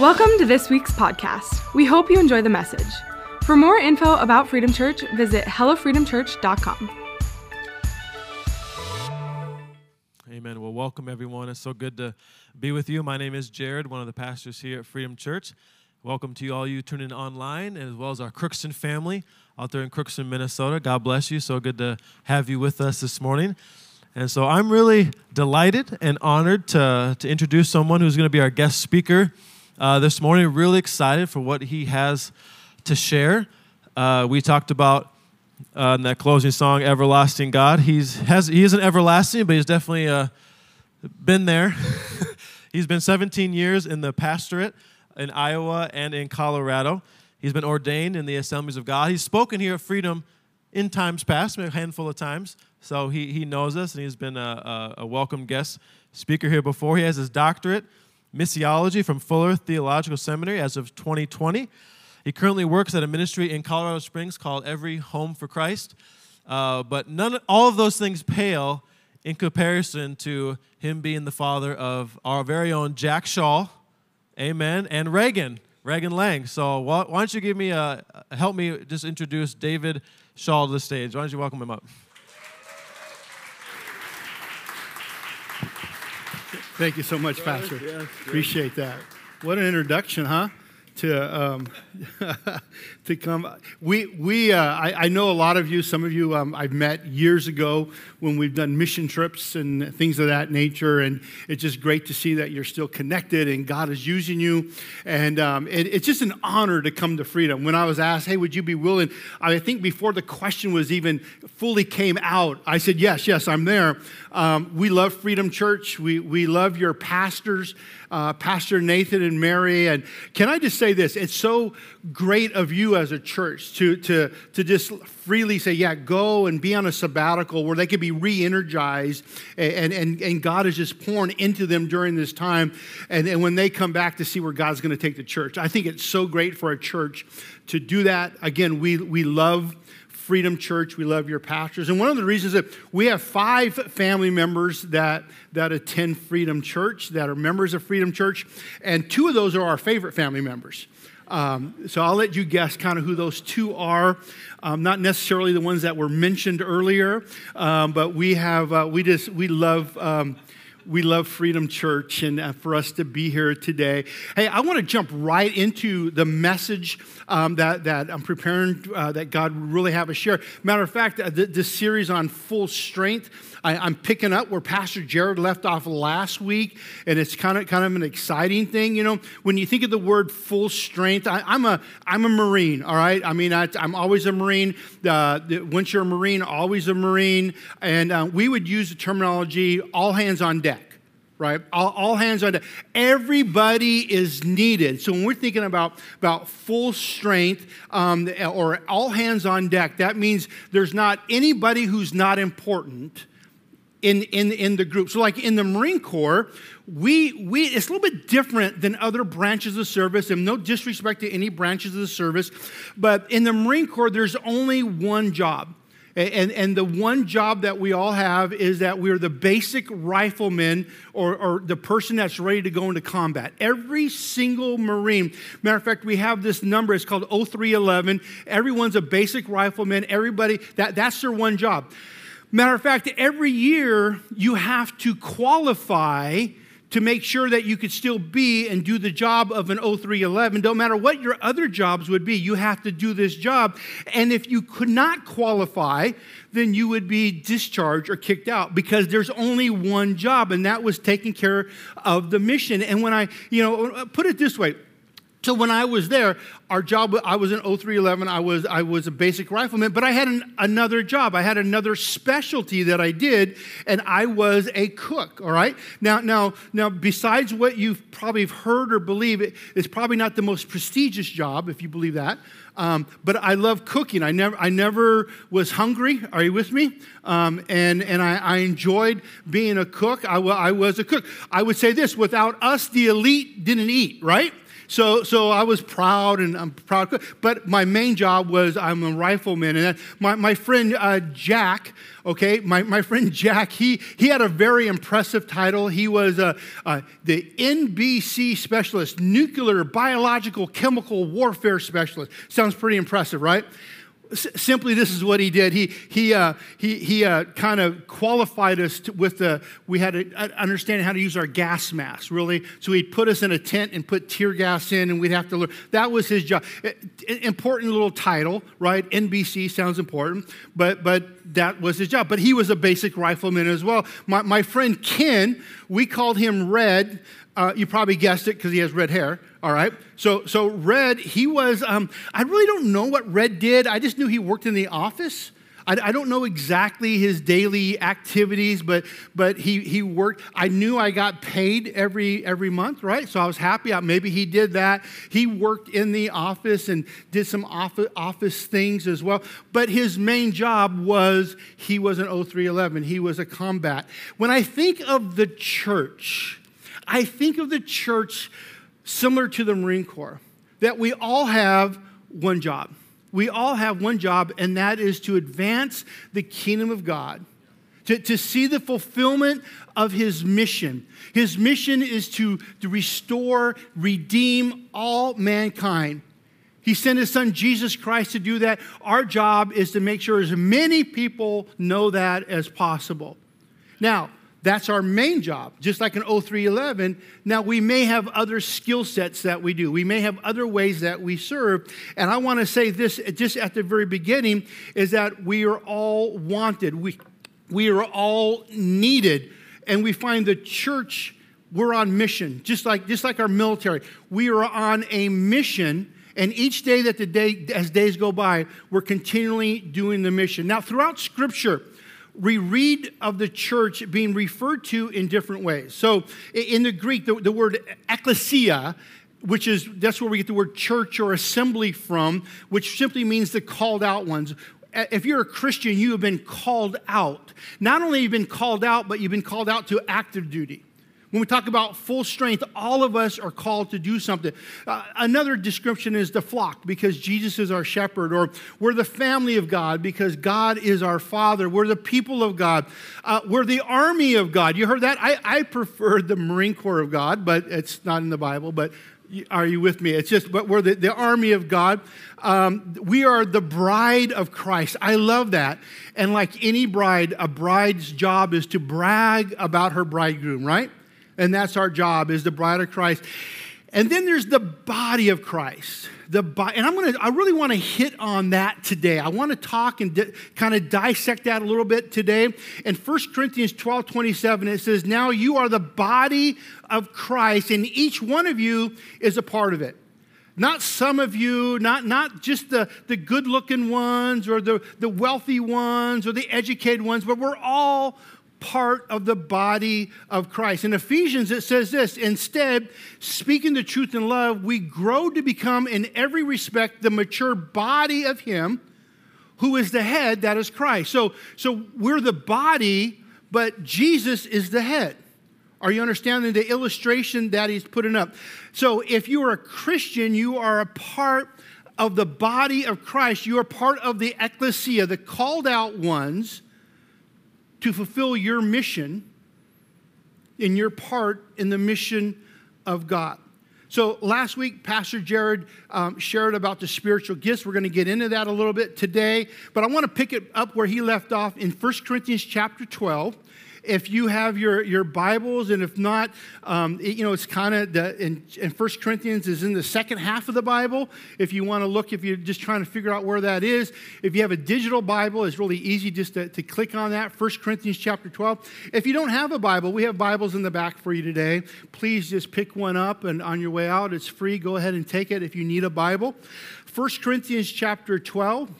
Welcome to this week's podcast. We hope you enjoy the message. For more info about Freedom Church, visit hellofreedomchurch.com. Amen. Well, welcome everyone. It's so good to be with you. My name is Jared, one of the pastors here at Freedom Church. Welcome to you all you tuning in online, as well as our Crookston family out there in Crookston, Minnesota. God bless you. So good to have you with us this morning. And so I'm really delighted and honored to, to introduce someone who's going to be our guest speaker uh, this morning. Really excited for what he has to share. Uh, we talked about uh, in that closing song, "Everlasting God." He's has he isn't everlasting, but he's definitely uh, been there. he's been 17 years in the pastorate in Iowa and in Colorado. He's been ordained in the Assemblies of God. He's spoken here at Freedom in times past, a handful of times. So he, he knows us, and he's been a, a, a welcome guest speaker here before. He has his doctorate missiology from Fuller Theological Seminary as of 2020. He currently works at a ministry in Colorado Springs called Every Home for Christ. Uh, but none, all of those things pale in comparison to him being the father of our very own Jack Schaal, amen, and Reagan, Reagan Lang. So why, why don't you give me a, help me just introduce David Schaal to the stage. Why don't you welcome him up? Thank you so much, Pastor. Yes, yes. Appreciate that. What an introduction, huh? To um, to come. We, we uh, I, I, know a lot of you, some of you um, I've met years ago when we've done mission trips and things of that nature. And it's just great to see that you're still connected and God is using you. And um, it, it's just an honor to come to freedom. When I was asked, hey, would you be willing? I think before the question was even fully came out, I said, yes, yes, I'm there. Um, we love Freedom Church. We, we love your pastors, uh, Pastor Nathan and Mary. And can I just say this? It's so great of you as a church to, to, to just freely say, yeah, go and be on a sabbatical where they can be re energized and, and, and God is just pouring into them during this time. And, and when they come back to see where God's going to take the church, I think it's so great for a church to do that. Again, we, we love Freedom Church. We love your pastors. And one of the reasons that we have five family members that, that attend Freedom Church, that are members of Freedom Church, and two of those are our favorite family members. Um, so I'll let you guess kind of who those two are. Um, not necessarily the ones that were mentioned earlier, um, but we have uh, we just we love. We love Freedom Church and uh, for us to be here today. Hey, I want to jump right into the message um, that, that I'm preparing uh, that God really have us share. Matter of fact, uh, this series on full strength, I, am picking up where Pastor Jared left off last week, and it's kind of kind of an exciting thing. You know, when you think of the word full strength, I, am a I'm a Marine. All right, I mean I, am always a Marine. Uh, once you're a Marine, always a Marine, and uh, we would use the terminology all hands on deck right? All, all, hands on deck. Everybody is needed. So when we're thinking about, about full strength um, or all hands on deck, that means there's not anybody who's not important in, in, in the group. So, like in the Marine Corps, we, we, it's a little bit different than other branches of service, and no disrespect to any branches of the service, but in the Marine Corps, there's only one job. And, and the one job that we all have is that we're the basic rifleman or, or the person that's ready to go into combat. Every single Marine, matter of fact, we have this number, it's called 0311. Everyone's a basic rifleman. Everybody, that, that's their one job. Matter of fact, every year you have to qualify to make sure that you could still be and do the job of an 0311. Don't matter what your other jobs would be, you have to do this job. And if you could not qualify, then you would be discharged or kicked out because there's only one job, and that was taking care of the mission. And when I, you know, put it this way, so when I was there, our job, I was in 0311, I was, I was a basic rifleman, but I had an, another job. I had another specialty that I did, and I was a cook, all right? Now, now, now besides what you've probably heard or believe, it, it's probably not the most prestigious job, if you believe that. Um, but I love cooking. I never, I never was hungry. Are you with me? Um, and and I, I, enjoyed being a cook. I, I was a cook. I would say this without us, the elite didn't eat, right? So, so I was proud and I'm proud. But my main job was I'm a rifleman. And my, my friend uh, Jack, okay, my, my friend Jack, he, he had a very impressive title. He was uh, uh, the NBC specialist, nuclear, biological, chemical warfare specialist. Sounds pretty impressive, right? Simply this is what he did. He, he, uh, he, he uh, kind of qualified us to, with the we had to understand how to use our gas mask really. So he'd put us in a tent and put tear gas in and we'd have to learn that was his job. Important little title right? Nbc sounds important but but that was his job. But he was a basic rifleman as well. My, my friend ken we called him red uh, you probably guessed it because he has red hair. All right. So, so Red, he was, um, I really don't know what Red did. I just knew he worked in the office. I, I, don't know exactly his daily activities, but, but he, he worked. I knew I got paid every, every month, right? So I was happy. I, Maybe he did that. He worked in the office and did some office, office things as well. But his main job was he was an 0311, he was a combat. When I think of the church, I think of the church similar to the Marine Corps, that we all have one job. We all have one job, and that is to advance the kingdom of God, to, to see the fulfillment of his mission. His mission is to, to restore, redeem all mankind. He sent his son Jesus Christ to do that. Our job is to make sure as many people know that as possible. Now, that's our main job, just like an 0311. Now, we may have other skill sets that we do. We may have other ways that we serve. And I want to say this just at the very beginning is that we are all wanted. We, we are all needed. And we find the church, we're on mission, just like, just like our military. We are on a mission. And each day that the day, as days go by, we're continually doing the mission. Now, throughout Scripture, we read of the church being referred to in different ways. So in the Greek, the, the word ecclesia, which is that's where we get the word church or assembly from, which simply means the called out ones. If you're a Christian, you have been called out. Not only have you been called out, but you've been called out to active duty. When we talk about full strength, all of us are called to do something. Uh, another description is the flock because Jesus is our shepherd, or we're the family of God because God is our father. We're the people of God. Uh, we're the army of God. You heard that? I, I prefer the Marine Corps of God, but it's not in the Bible. But are you with me? It's just, but we're the, the army of God. Um, we are the bride of Christ. I love that. And like any bride, a bride's job is to brag about her bridegroom, right? And that's our job is the bride of Christ. And then there's the body of Christ. The body, and I'm gonna, I really want to hit on that today. I want to talk and di- kind of dissect that a little bit today. In 1 Corinthians 12 27, it says, Now you are the body of Christ, and each one of you is a part of it. Not some of you, not, not just the, the good looking ones or the, the wealthy ones or the educated ones, but we're all part of the body of Christ. In Ephesians, it says this instead, speaking the truth in love, we grow to become, in every respect, the mature body of Him who is the head, that is Christ. So, so we're the body, but Jesus is the head. Are you understanding the illustration that he's putting up? So, if you are a Christian, you are a part of the body of Christ. You are part of the ecclesia, the called out ones to fulfill your mission in your part in the mission of God. So last week, Pastor Jared um, shared about the spiritual gifts. We're going to get into that a little bit today, but I want to pick it up where he left off in 1 Corinthians chapter 12 if you have your, your Bibles, and if not, um, it, you know, it's kind of in, in 1 Corinthians is in the second half of the Bible. If you want to look, if you're just trying to figure out where that is, if you have a digital Bible, it's really easy just to, to click on that. 1 Corinthians chapter 12. If you don't have a Bible, we have Bibles in the back for you today. Please just pick one up, and on your way out, it's free. Go ahead and take it if you need a Bible. 1 Corinthians chapter 12.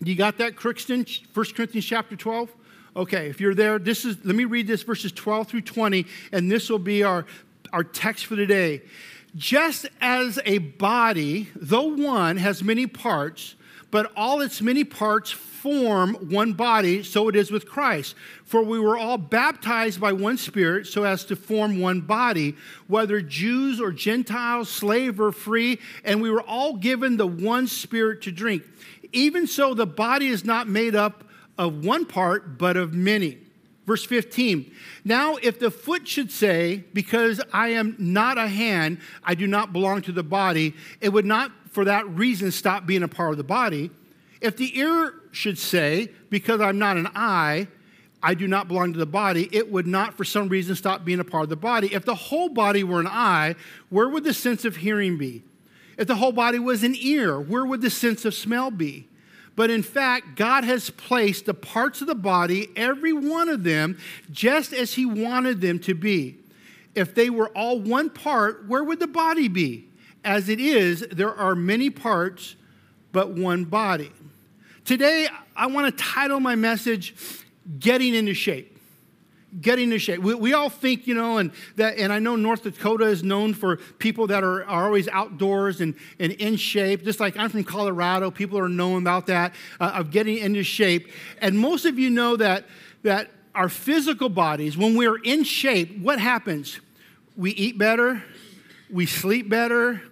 You got that, Crookston? 1 Corinthians chapter 12? Okay, if you're there, this is let me read this verses 12 through 20, and this will be our, our text for today. Just as a body, though one, has many parts, but all its many parts form one body, so it is with Christ. For we were all baptized by one Spirit so as to form one body, whether Jews or Gentiles, slave or free, and we were all given the one Spirit to drink. Even so, the body is not made up of one part, but of many. Verse 15. Now, if the foot should say, Because I am not a hand, I do not belong to the body, it would not for that reason stop being a part of the body. If the ear should say, Because I'm not an eye, I do not belong to the body, it would not for some reason stop being a part of the body. If the whole body were an eye, where would the sense of hearing be? If the whole body was an ear, where would the sense of smell be? But in fact, God has placed the parts of the body, every one of them, just as He wanted them to be. If they were all one part, where would the body be? As it is, there are many parts, but one body. Today, I want to title my message, Getting into Shape getting into shape. We, we, all think, you know, and that, and I know North Dakota is known for people that are, are always outdoors and, and in shape. Just like I'm from Colorado, people are known about that uh, of getting into shape. And most of you know that that our physical bodies, when we're in shape, what happens? We eat better, we sleep better,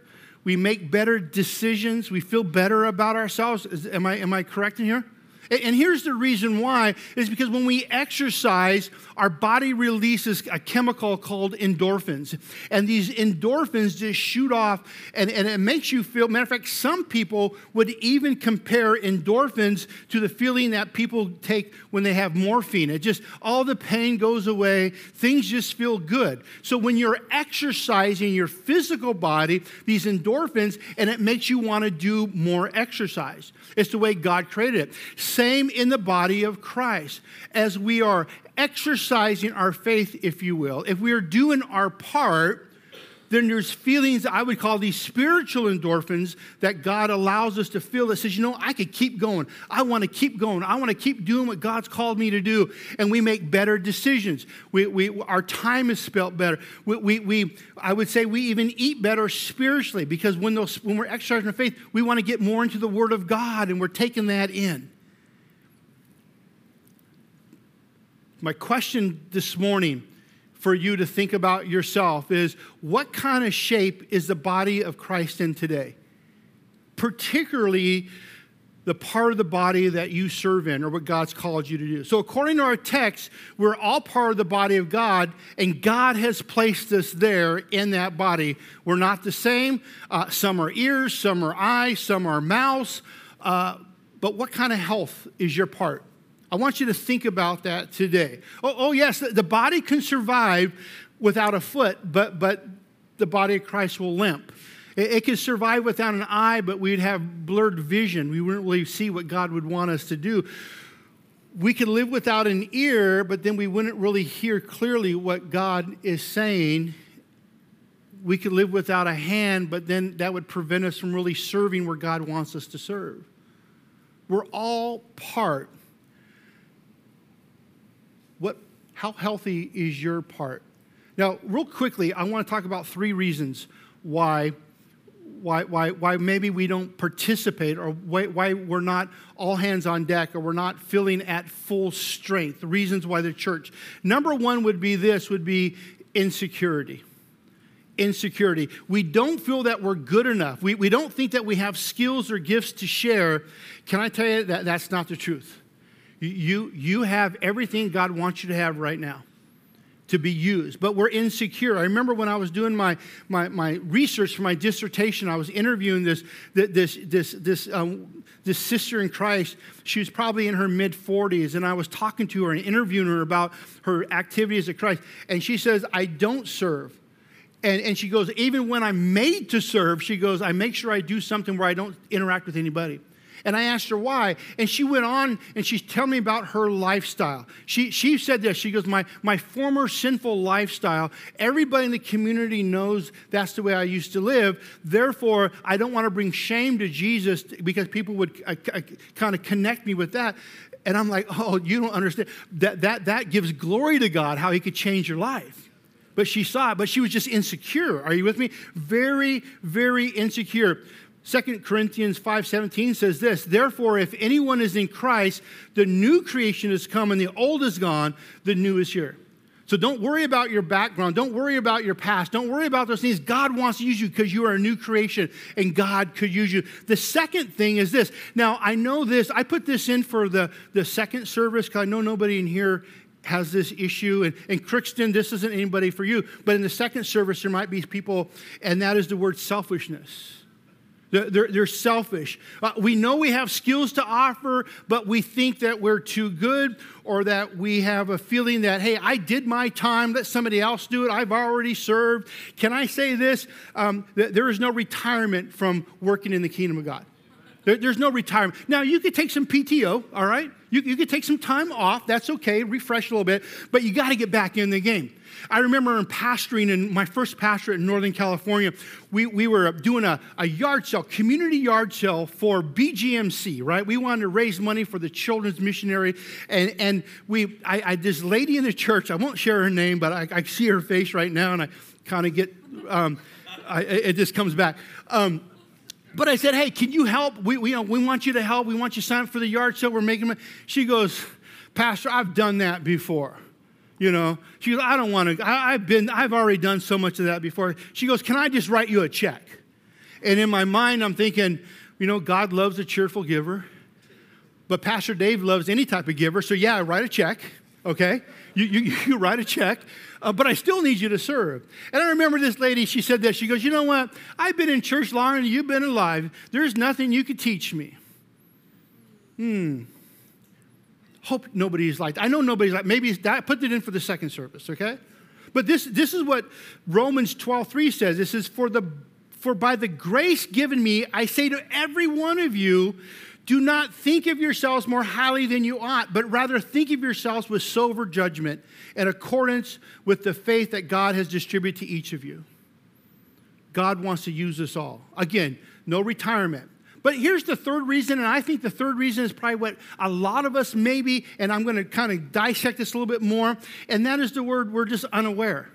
we make better decisions, we feel better about ourselves. Is, am I am I correct in here? And here's the reason why is because when we exercise, our body releases a chemical called endorphins. And these endorphins just shoot off, and, and it makes you feel, matter of fact, some people would even compare endorphins to the feeling that people take when they have morphine. It just, all the pain goes away, things just feel good. So when you're exercising your physical body, these endorphins, and it makes you want to do more exercise. It's the way God created it. Same in the body of Christ. As we are exercising our faith, if you will, if we are doing our part, then there's feelings I would call these spiritual endorphins that God allows us to feel that says, you know, I could keep going. I want to keep going. I want to keep doing what God's called me to do. And we make better decisions. We, we, our time is spent better. We, we, we, I would say we even eat better spiritually because when, those, when we're exercising our faith, we want to get more into the Word of God and we're taking that in. My question this morning for you to think about yourself is what kind of shape is the body of Christ in today? Particularly the part of the body that you serve in or what God's called you to do. So, according to our text, we're all part of the body of God, and God has placed us there in that body. We're not the same. Uh, some are ears, some are eyes, some are mouths. Uh, but what kind of health is your part? I want you to think about that today. Oh, oh yes, the, body can survive without a foot, but, but the body of Christ will limp. It, it can survive without an eye, but we'd have blurred vision. We wouldn't really see what God would want us to do. We could live without an ear, but then we wouldn't really hear clearly what God is saying. We could live without a hand, but then that would prevent us from really serving where God wants us to serve. We're all part what, how healthy is your part? Now, real quickly, I want to talk about three reasons why, why, why, why maybe we don't participate or why, why we're not all hands on deck or we're not feeling at full strength. Reasons why the church. Number one would be this would be insecurity insecurity. We don't feel that we're good enough. We, we don't think that we have skills or gifts to share. Can I tell you that that's not the truth? You, you have everything God wants you to have right now to be used, but we're insecure. I remember when I was doing my, my, my research for my dissertation, I was interviewing this, this, this, this, um, this sister in Christ. She was probably in her mid 40s, and I was talking to her and interviewing her about her activities at Christ. And she says, I don't serve. And, and she goes, even when I'm made to serve, she goes, I make sure I do something where I don't interact with anybody. And I asked her why. And she went on and she's telling me about her lifestyle. She, she said this She goes, my, my former sinful lifestyle, everybody in the community knows that's the way I used to live. Therefore, I don't want to bring shame to Jesus because people would uh, uh, kind of connect me with that. And I'm like, oh, you don't understand. That, that, that gives glory to God how He could change your life but she saw it, but she was just insecure. Are you with me? Very, very insecure. 2 Corinthians 5:17 says this, "Therefore if anyone is in Christ, the new creation has come and the old is gone, the new is here." So don't worry about your background. Don't worry about your past. Don't worry about those things. God wants to use you because you are a new creation and God could use you. The second thing is this. Now, I know this. I put this in for the, the second service because I know nobody in here has this issue. And, and Crookston, this isn't anybody for you. But in the second service, there might be people, and that is the word selfishness. They're, they're, selfish. Uh, we know we have skills to offer, but we think that we're too good or that we have a feeling that, hey, I did my time, let somebody else do it, I've already served. Can I say this? Um, there is no retirement from working in the kingdom of God. There, there's no retirement. Now, you could take some PTO, all right? You, you could take some time off, that's okay, refresh a little bit, but you got to get back in the game. I remember in pastoring in my first pastorate in Northern California, we, we were doing a, a yard sale, community yard sale for BGMC, right? We wanted to raise money for the children's missionary. And, and we, I, I this lady in the church, I won't share her name, but I, I see her face right now and I kind of get, um, I, it just comes back. Um, but I said, hey, can you help? We, we, you know, we want you to help. We want you to sign up for the yard sale. We're making money. She goes, Pastor, I've done that before. You know, she goes, I don't want to, I've been, I've already done so much of that before. She goes, Can I just write you a check? And in my mind, I'm thinking, you know, God loves a cheerful giver, but Pastor Dave loves any type of giver. So, yeah, write a check, okay? You, you, you write a check, uh, but I still need you to serve. And I remember this lady, she said this. She goes, You know what? I've been in church longer than you've been alive. There's nothing you could teach me. Hmm hope nobody's like, I know nobody's like, maybe that, put it in for the second service, okay? But this, this is what Romans 12, 3 says. This is for the for by the grace given me, I say to every one of you, do not think of yourselves more highly than you ought, but rather think of yourselves with sober judgment in accordance with the faith that God has distributed to each of you. God wants to use us all. Again, no retirement. But here's the third reason, and I think the third reason is probably what a lot of us maybe, and I'm going to kind of dissect this a little bit more, and that is the word we're just unaware.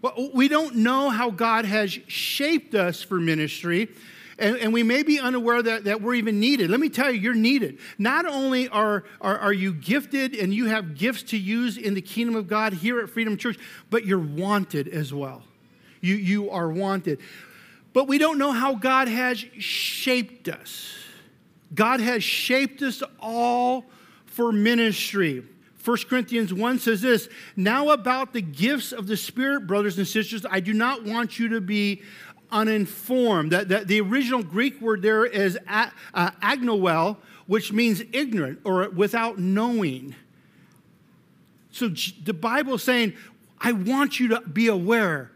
Well, we don't know how God has shaped us for ministry. And, and, we may be unaware that, that we're even needed. Let me tell you, you're needed. Not only are, are, are you gifted and you have gifts to use in the kingdom of God here at Freedom Church, but you're wanted as well. You, you are wanted but we don't know how God has shaped us. God has shaped us all for ministry. 1 Corinthians 1 says this Now, about the gifts of the Spirit, brothers and sisters, I do not want you to be uninformed. That, that the original Greek word there is uh, agnoel, which means ignorant or without knowing. So the Bible is saying, I want you to be aware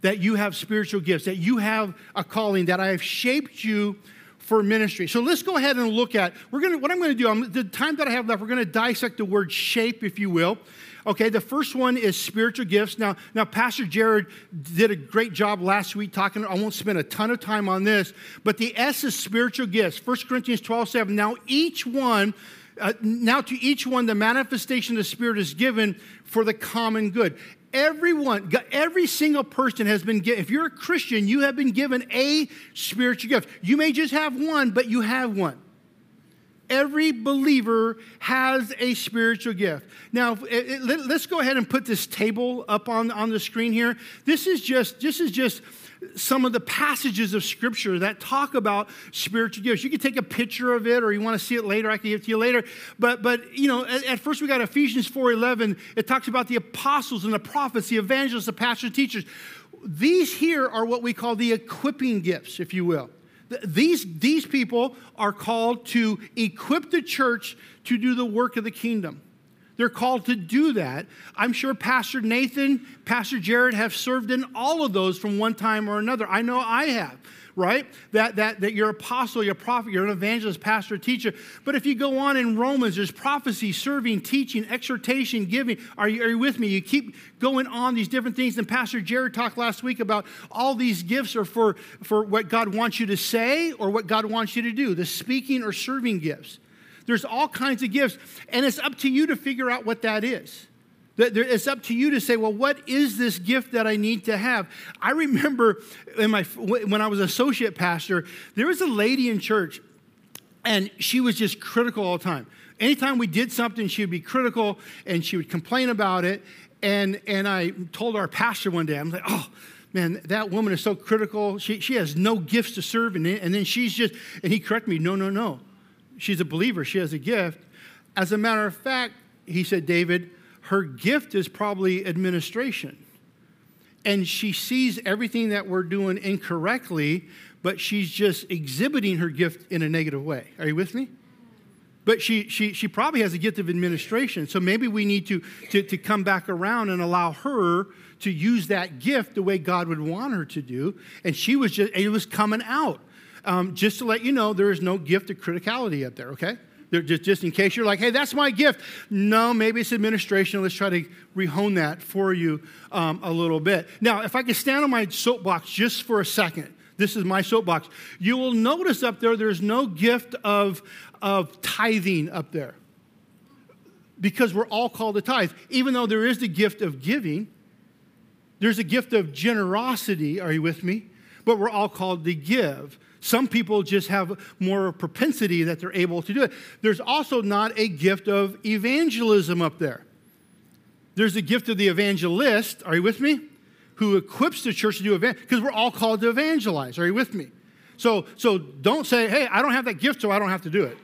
that you have spiritual gifts, that you have a calling, that I have shaped you for ministry. So let's go ahead and look at we're to what I'm going to do. I'm, the time that I have left, we're going to dissect the word shape, if you will. Okay, the first one is spiritual gifts. Now, now Pastor Jared did a great job last week talking. I won't spend a ton of time on this, but the S is spiritual gifts. 1 Corinthians 12, 7. Now each one uh, now to each one the manifestation of the spirit is given for the common good Everyone, every single person has been given, if you're a Christian, you have been given a spiritual gift. You may just have one, but you have one. Every believer has a spiritual gift. Now, let's go ahead and put this table up on, on the screen here. This is just, this is just some of the passages of scripture that talk about spiritual gifts. You can take a picture of it or you want to see it later, I can give it to you later. But but you know, at, at first we got Ephesians 4:11. It talks about the apostles and the prophets, the evangelists, the pastors, teachers. These here are what we call the equipping gifts, if you will. These, these people are called to equip the church to do the work of the kingdom. They're called to do that. I'm sure Pastor Nathan, Pastor Jared have served in all of those from one time or another. I know I have, right? That, that, that you're apostle, you're prophet, you're an evangelist, pastor, teacher. But if you go on in Romans, there's prophecy, serving, teaching, exhortation, giving. Are you, are you with me? You keep going on these different things. And Pastor Jared talked last week about all these gifts are for, for what God wants you to say or what God wants you to do, the speaking or serving gifts. There's all kinds of gifts, and it's up to you to figure out what that is. It's up to you to say, well, what is this gift that I need to have? I remember in my, when I was associate pastor, there was a lady in church, and she was just critical all the time. Anytime we did something, she would be critical and she would complain about it. And, and I told our pastor one day, I'm like, oh, man, that woman is so critical. She, she has no gifts to serve. And, and then she's just, and he corrected me, no, no, no. She's a believer. She has a gift. As a matter of fact, he said, David, her gift is probably administration. And she sees everything that we're doing incorrectly, but she's just exhibiting her gift in a negative way. Are you with me? But she, she, she probably has a gift of administration. So maybe we need to, to, to come back around and allow her to use that gift the way God would want her to do. And she was just, it was coming out. Um, just to let you know, there is no gift of criticality up there, okay? Just, just in case you're like, hey, that's my gift. No, maybe it's administration. Let's try to rehone that for you um, a little bit. Now, if I could stand on my soapbox just for a second, this is my soapbox. You will notice up there, there's no gift of, of tithing up there because we're all called to tithe. Even though there is the gift of giving, there's a gift of generosity. Are you with me? But we're all called to give. Some people just have more propensity that they're able to do it. There's also not a gift of evangelism up there. There's a gift of the evangelist. Are you with me? Who equips the church to do evangel because we're all called to evangelize. Are you with me? So, so don't say, hey, I don't have that gift, so I don't have to do it.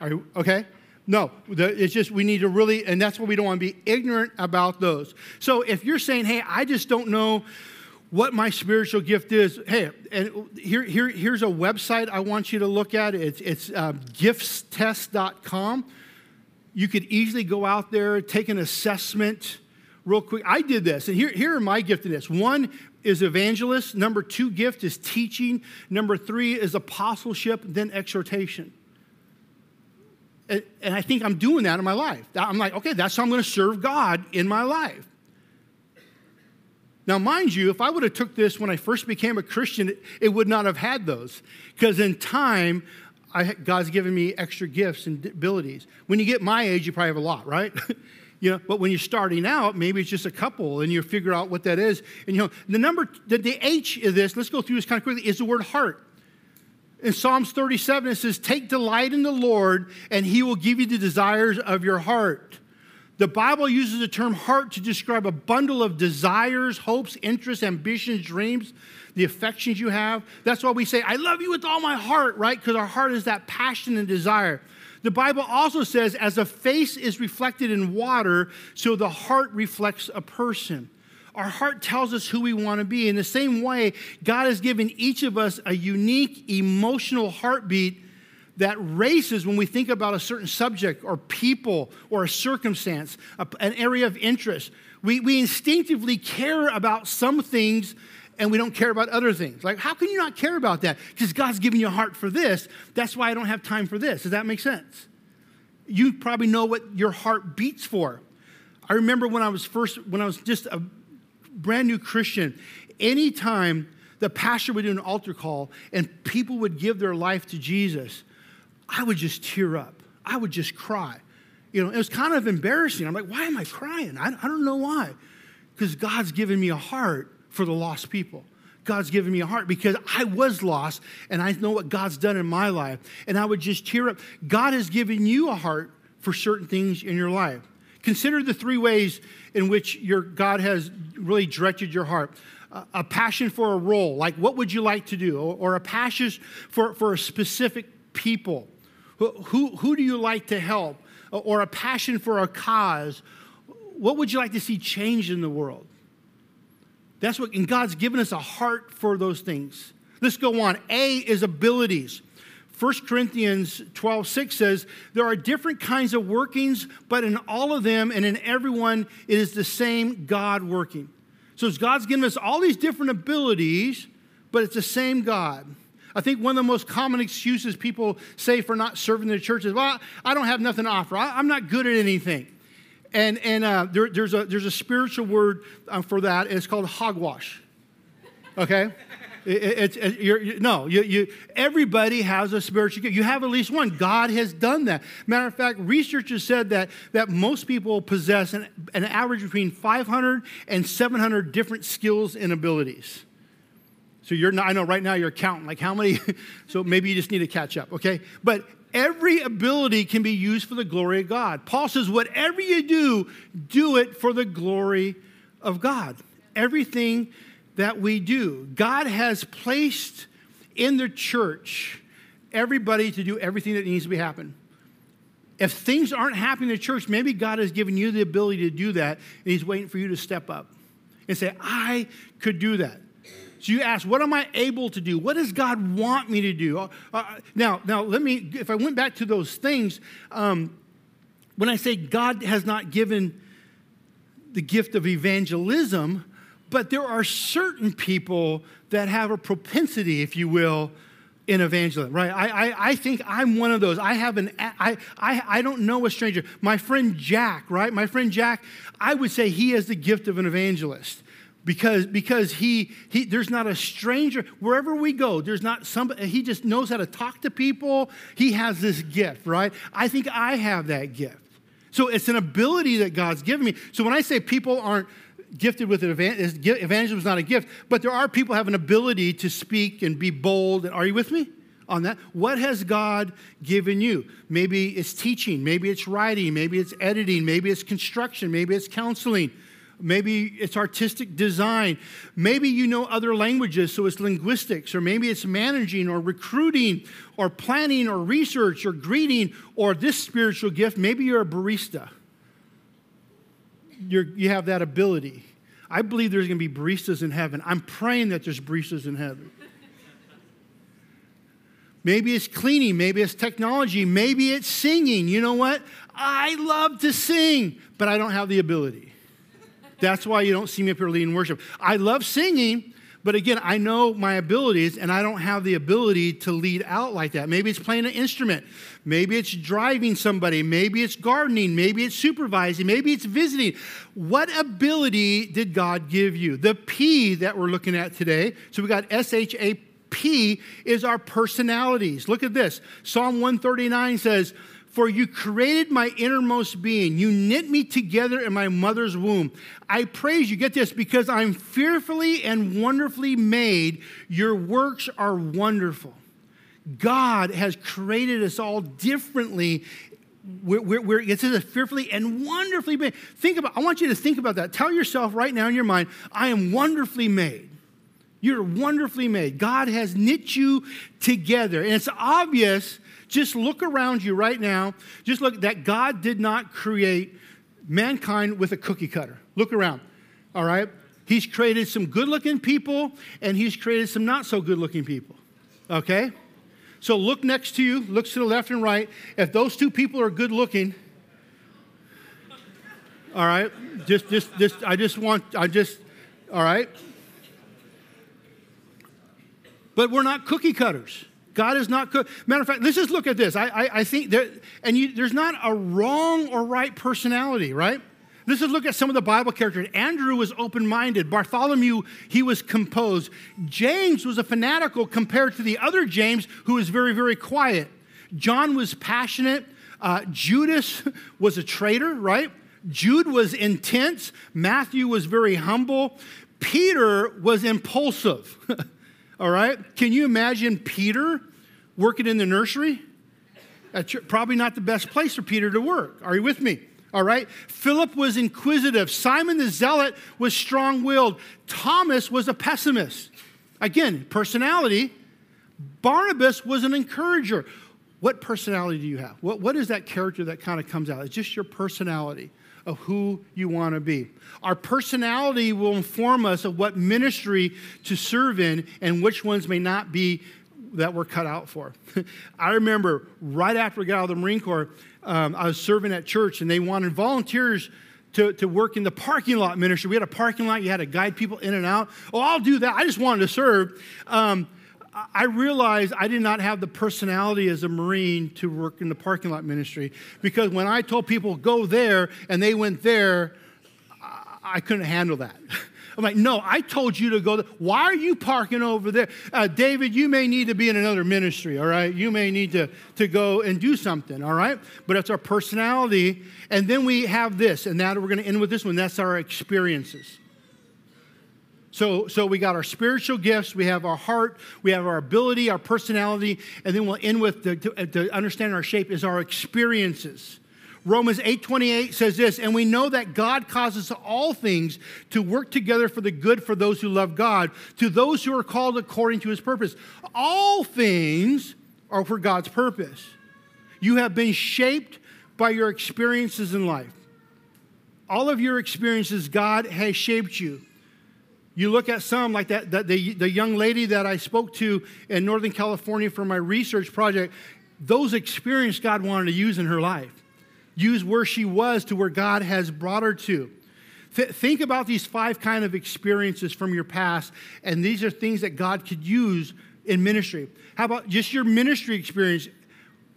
Are you okay? No, it's just we need to really, and that's what we don't want to be ignorant about those. So if you're saying, hey, I just don't know what my spiritual gift is. Hey, and here, here, here's a website I want you to look at. It's, it's uh, giftstest.com. You could easily go out there, take an assessment real quick. I did this, and here, here are my giftedness. One is evangelist. Number two gift is teaching. Number three is apostleship, then exhortation. And, and I think I'm doing that in my life. I'm like, okay, that's how I'm going to serve God in my life. Now, mind you, if I would have took this when I first became a Christian, it, would not have had those. Because in time, I, God's given me extra gifts and abilities. When you get my age, you probably have a lot, right? you know, but when you're starting out, maybe it's just a couple, and you figure out what that is. And you know, the number, the, the H of this, let's go through this kind of quickly, is the word heart. In Psalms 37, it says, Take delight in the Lord, and he will give you the desires of your heart. The Bible uses the term heart to describe a bundle of desires, hopes, interests, ambitions, dreams, the affections you have. That's why we say, I love you with all my heart, right? Because our heart is that passion and desire. The Bible also says, as a face is reflected in water, so the heart reflects a person. Our heart tells us who we want to be. In the same way, God has given each of us a unique emotional heartbeat that races when we think about a certain subject or people or a circumstance, a, an area of interest. We, we instinctively care about some things and we don't care about other things. Like, how can you not care about that? Because God's given you a heart for this. That's why I don't have time for this. Does that make sense? You probably know what your heart beats for. I remember when I was first, when I was just a brand new Christian, anytime the pastor would do an altar call and people would give their life to Jesus, I would just tear up. I would just cry. You know, it was kind of embarrassing. I'm like, why am I crying? I, I don't know why. Because God's given me a heart for the lost people. God's given me a heart because I was lost and I know what God's done in my life. And I would just tear up. God has given you a heart for certain things in your life. Consider the three ways in which your God has really directed your heart. a passion for a role, like what would you like to do? Or, or a passion for, for a specific people who, who do you like to help? Or a passion for a cause? What would you like to see change in the world? That's what, and God's given us a heart for those things. Let's go on. A is abilities. 1 Corinthians 12, 6 says, There are different kinds of workings, but in all of them and in everyone, it is the same God working. So God's given us all these different abilities, but it's the same God. I think one of the most common excuses people say for not serving the church is, well, I don't have nothing to offer. I, am not good at anything. And, and uh, there, there's, a, there's a spiritual word uh, for that, and it's called hogwash. Okay? It's, it's you're, no, you, you, everybody has a spiritual gift. You have at least one. God has done that. Matter of fact, researchers said that, that most people possess an, an average between 500 and 700 different skills and abilities. So you're not, I know right now you're counting, like how many, so maybe you just need to catch up, okay? But every ability can be used for the glory of God. Paul says, whatever you do, do it for the glory of God. Everything that we do. God has placed in the church everybody to do everything that needs to be happen. If things aren't happening in the church, maybe God has given you the ability to do that, and He's waiting for you to step up and say, I could do that. So you ask, what am I able to do? What does God want me to do? Uh, uh now, now let me. If I went back to those things, um, when I say God has not given the gift of evangelism, but there are certain people that have a propensity, if you will, in evangelism, right? I, I, I, think I'm one of those. I have an, I, I, I don't know a stranger. My friend Jack, right? My friend Jack, I would say he has the gift of an evangelist because, because he, he, there's not a stranger, wherever we go, there's not somebody, he just knows how to talk to people. He has this gift, right? I think I have that gift. So it's an ability that God's given me. So when I say people aren't, gifted with an evangelism, evangelism is not a gift, but there are people have an ability to speak and be bold. and Are you with me on that? What has God given you? Maybe it's teaching, maybe it's writing, maybe it's editing, maybe it's construction, maybe it's counseling. Maybe it's artistic design. Maybe you know other languages, so it's linguistics, or maybe it's managing or recruiting or planning or research or greeting or this spiritual gift. Maybe you're a barista you're, you have that ability. I believe there's going to be baristas in heaven. I'm praying that there's baristas in heaven. Maybe it's cleaning, maybe it's technology, maybe it's singing. You know what? I love to sing, but I don't have the ability. That's why you don't see me up here leading worship. I love singing, but again, I know my abilities and I don't have the ability to lead out like that. Maybe it's playing an instrument. Maybe it's driving somebody. Maybe it's gardening. Maybe it's supervising. Maybe it's visiting. What ability did God give you? The P that we're looking at today. So we got S H A P is our personalities. Look at this. Psalm 139 says, for you created my innermost being. You knit me together in my mother's womb. I praise you, get this, because I'm fearfully and wonderfully made. Your works are wonderful. God has created us all differently. We're, we're, we're, it says fearfully and wonderfully made. Think about, I want you to think about that. Tell yourself right now in your mind, I am wonderfully made. You're wonderfully made. God has knit you together. And it's obvious just look around you right now. Just look that God did not create mankind with a cookie cutter. Look around, all right? He's created some good looking people and he's created some not so good looking people, okay? So look next to you, look to the left and right. If those two people are good looking, all right, just, just, just, I just want, I just, all right? But we're not cookie cutters. God is not good. Matter of fact, let's just look at this. I, I, I think there, and you, there's not a wrong or right personality, right? Let's just look at some of the Bible characters. Andrew was open minded. Bartholomew, he was composed. James was a fanatical compared to the other James, who was very, very quiet. John was passionate. Uh, Judas was a traitor, right? Jude was intense. Matthew was very humble. Peter was impulsive. All right? Can you imagine Peter working in the nursery? probably not the best place for Peter to work. Are you with me? All right? Philip was inquisitive. Simon the Zealot was strong willed. Thomas was a pessimist. Again, personality. Barnabas was an encourager. What personality do you have? What, what is that character that kind of comes out? It's just your personality of who you want to be. Our personality will inform us of what ministry to serve in and which ones may not be that we're cut out for. I remember right after I got out of the Marine Corps, um, I was serving at church and they wanted volunteers to, to work in the parking lot ministry. We had a parking lot, you had to guide people in and out. Oh, I'll do that. I just wanted to serve. Um, I realized I did not have the personality as a Marine to work in the parking lot ministry because when I told people go there and they went there, I couldn't handle that. I'm like, no, I told you to go. There. Why are you parking over there? Uh, David, you may need to be in another ministry, all right? You may need to, to go and do something, all right? But it's our personality. And then we have this, and now we're going to end with this one. That's our experiences. So, so we got our spiritual gifts, we have our heart, we have our ability, our personality, and then we'll end with the, to, uh, to understand our shape is our experiences. Romans 8:28 says this, and we know that God causes all things to work together for the good for those who love God, to those who are called according to his purpose. All things are for God's purpose. You have been shaped by your experiences in life. All of your experiences, God has shaped you. You look at some like that, that the, the young lady that I spoke to in Northern California for my research project, those experiences God wanted to use in her life use where she was to where God has brought her to. Th- think about these five kind of experiences from your past, and these are things that God could use in ministry. How about just your ministry experience?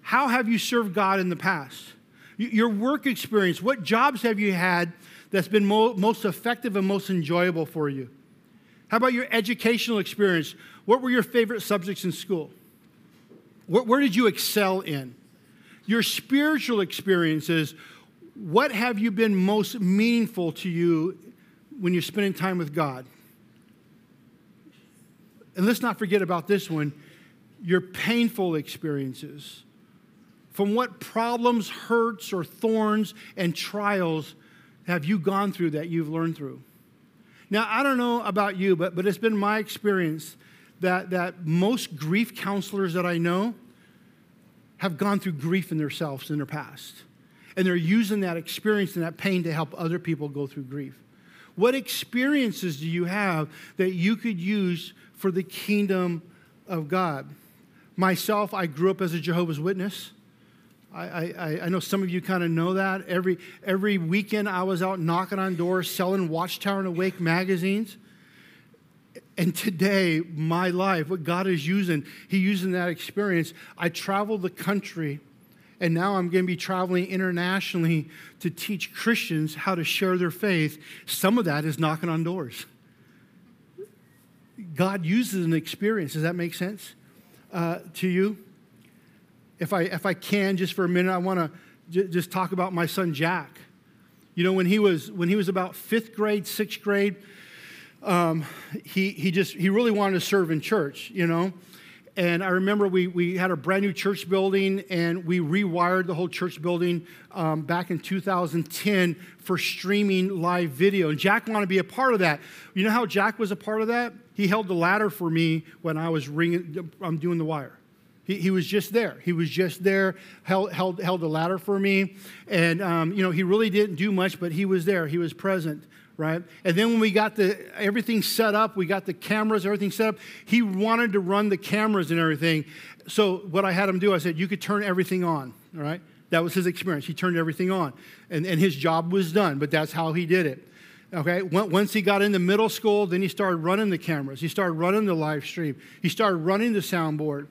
How have you served God in the past? Your work experience, what jobs have you had that's been mo- most effective and most enjoyable for you? How about your educational experience? What were your favorite subjects in school? Where, where did you excel in? your spiritual experiences, what have you been most meaningful to you when you're spending time with God? And let's not forget about this one your painful experiences. From what problems, hurts, or thorns and trials have you gone through that you've learned through? Now, I don't know about you, but, but it's been my experience that, that most grief counselors that I know, have gone through grief in themselves in their past. And they're using that experience and that pain to help other people go through grief. What experiences do you have that you could use for the kingdom of God? Myself, I grew up as a Jehovah's Witness. I, I, I know some of you kind of know that. Every, every weekend, I was out knocking on doors, selling Watchtower and Awake magazines. And today, my life, what God is using, He using that experience. I traveled the country, and now I'm going to be traveling internationally to teach Christians how to share their faith. Some of that is knocking on doors. God uses an experience. Does that make sense uh, to you? If I, if I can, just for a minute, I want to j- just talk about my son Jack. You know, when he was when he was about fifth grade, sixth grade, um, he, he just, he really wanted to serve in church, you know. And I remember we, we had a brand new church building and we rewired the whole church building um, back in 2010 for streaming live video. And Jack wanted to be a part of that. You know how Jack was a part of that? He held the ladder for me when I was ringing, I'm doing the wire. He, he was just there. He was just there, held, held, held the ladder for me. And, um, you know, he really didn't do much, but he was there. He was present right? And then when we got the everything set up, we got the cameras, everything set up. He wanted to run the cameras and everything. So what I had him do, I said, you could turn everything on, all right? That was his experience. He turned everything on, and, and his job was done. But that's how he did it. Okay. Once he got into middle school, then he started running the cameras. He started running the live stream. He started running the soundboard.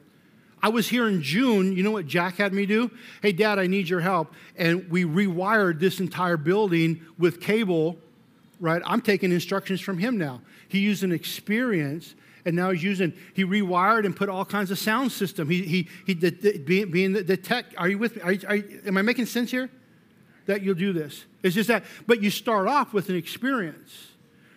I was here in June. You know what Jack had me do? Hey, Dad, I need your help. And we rewired this entire building with cable right? I'm taking instructions from him now. He used an experience and now he's using, he rewired and put all kinds of sound system. He, he, he the, the, being, being the, the, tech, are you with me? Are you, are you, am I making sense here? That you'll do this. It's just that, but you start off with an experience.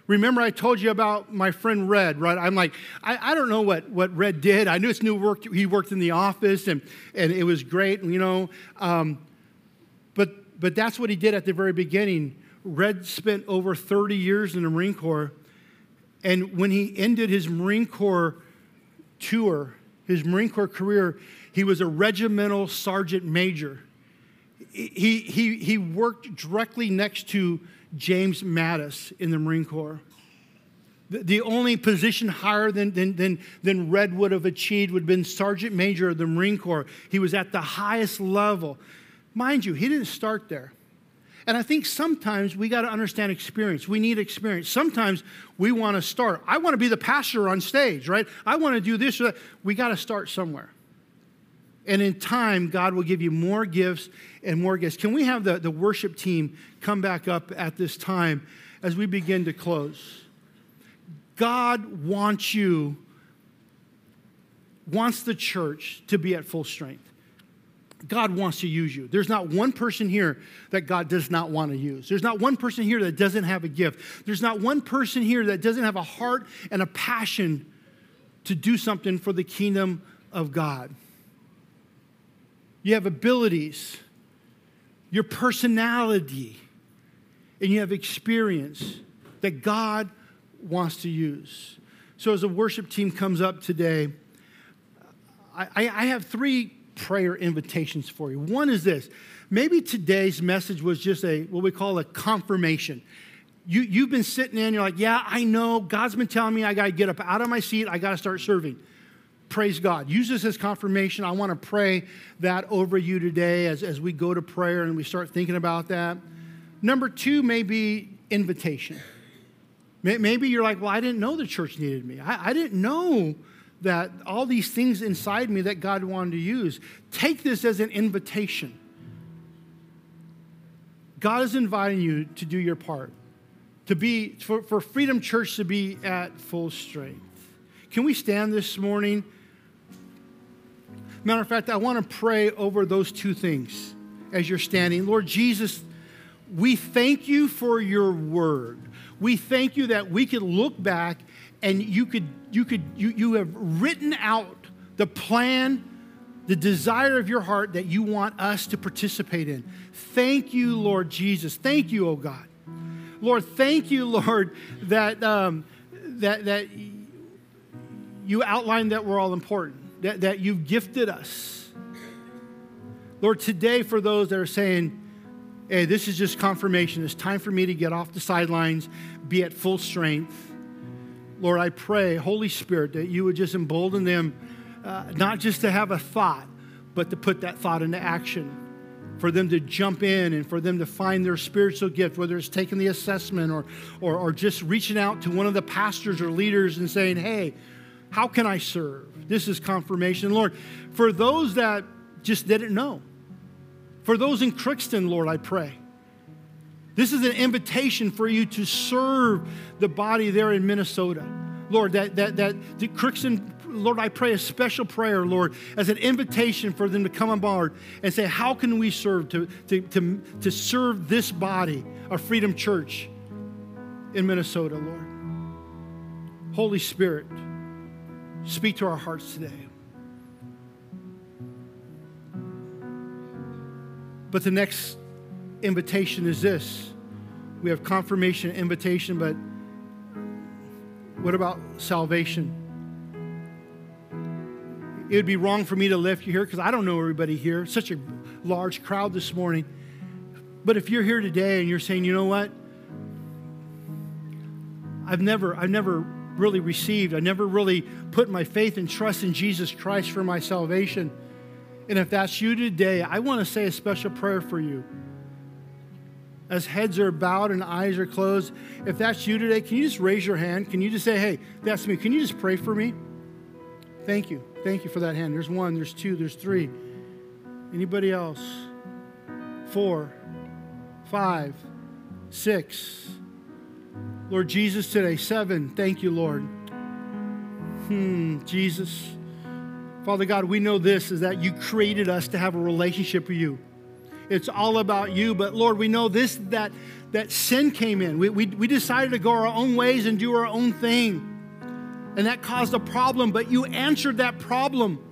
Remember, I told you about my friend Red, right? I'm like, I, I don't know what, what Red did. I knew it's new work. He worked in the office and, and it was great, you know. Um, but, but that's what he did at the very beginning Red spent over 30 years in the Marine Corps. And when he ended his Marine Corps tour, his Marine Corps career, he was a regimental sergeant major. He, he, he worked directly next to James Mattis in the Marine Corps. The, the only position higher than, than, than, than Red would have achieved would have been Sergeant Major of the Marine Corps. He was at the highest level. Mind you, he didn't start there. And I think sometimes we got to understand experience. We need experience. Sometimes we want to start. I want to be the pastor on stage, right? I want to do this or that. We got to start somewhere. And in time, God will give you more gifts and more gifts. Can we have the, the worship team come back up at this time as we begin to close? God wants you, wants the church to be at full strength. God wants to use you. There's not one person here that God does not want to use. There's not one person here that doesn't have a gift. There's not one person here that doesn't have a heart and a passion to do something for the kingdom of God. You have abilities, your personality, and you have experience that God wants to use. So, as a worship team comes up today, I, I have three prayer invitations for you. One is this maybe today's message was just a what we call a confirmation. You, you've been sitting in, you're like, yeah, I know. God's been telling me I got to get up out of my seat, I got to start serving. Praise God. Use this as confirmation. I want to pray that over you today as, as we go to prayer and we start thinking about that. Number two may be invitation. Maybe you're like, well, I didn't know the church needed me. I, I didn't know that all these things inside me that God wanted to use. Take this as an invitation. God is inviting you to do your part, to be, for, for Freedom Church to be at full strength. Can we stand this morning? Matter of fact, I want to pray over those two things as you're standing. Lord Jesus, we thank you for your word. We thank you that we could look back and you could you could you, you have written out the plan the desire of your heart that you want us to participate in thank you lord jesus thank you oh god lord thank you lord that um, that that you outlined that we're all important that, that you've gifted us lord today for those that are saying hey this is just confirmation it's time for me to get off the sidelines be at full strength Lord, I pray, Holy Spirit, that you would just embolden them uh, not just to have a thought, but to put that thought into action. For them to jump in and for them to find their spiritual gift, whether it's taking the assessment or, or, or just reaching out to one of the pastors or leaders and saying, hey, how can I serve? This is confirmation. Lord, for those that just didn't know, for those in Crookston, Lord, I pray this is an invitation for you to serve the body there in Minnesota. Lord, that, that, that the Crookston, Lord, I pray a special prayer, Lord, as an invitation for them to come aboard and say, how can we serve to, to, to, to serve this body, a Freedom Church in Minnesota, Lord? Holy Spirit, speak to our hearts today. But the next invitation is this we have confirmation, invitation, but what about salvation? It would be wrong for me to lift you here because I don't know everybody here. Such a large crowd this morning. But if you're here today and you're saying, you know what? I've never, I've never really received, I never really put my faith and trust in Jesus Christ for my salvation. And if that's you today, I want to say a special prayer for you as heads are bowed and eyes are closed, if that's you today, can you just raise your hand? Can you just say, hey, that's me? Can you just pray for me? Thank you. Thank you for that hand. There's one, there's two, there's three. Anybody else? Four, five, six. Lord Jesus, today, seven. Thank you, Lord. Hmm, Jesus. Father God, we know this is that you created us to have a relationship with you. It's all about you. But Lord, we know this that that sin came in. We, we, we decided to go our own ways and do our own thing. And that caused a problem, but you answered that problem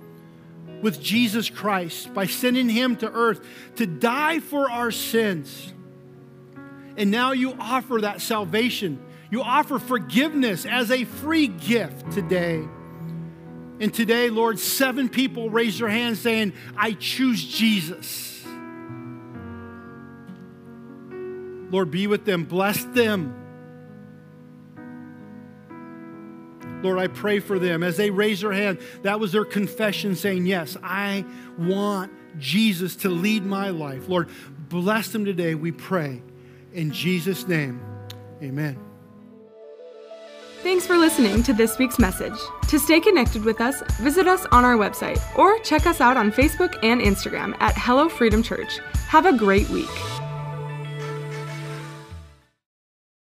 with Jesus Christ by sending him to earth to die for our sins. And now you offer that salvation. You offer forgiveness as a free gift today. And today, Lord, seven people raised their hands saying, I choose Jesus. Lord, be with them, bless them. Lord, I pray for them as they raise their hand. That was their confession saying, Yes, I want Jesus to lead my life. Lord, bless them today, we pray. In Jesus' name, amen. Thanks for listening to this week's message. To stay connected with us, visit us on our website or check us out on Facebook and Instagram at Hello Freedom Church. Have a great week.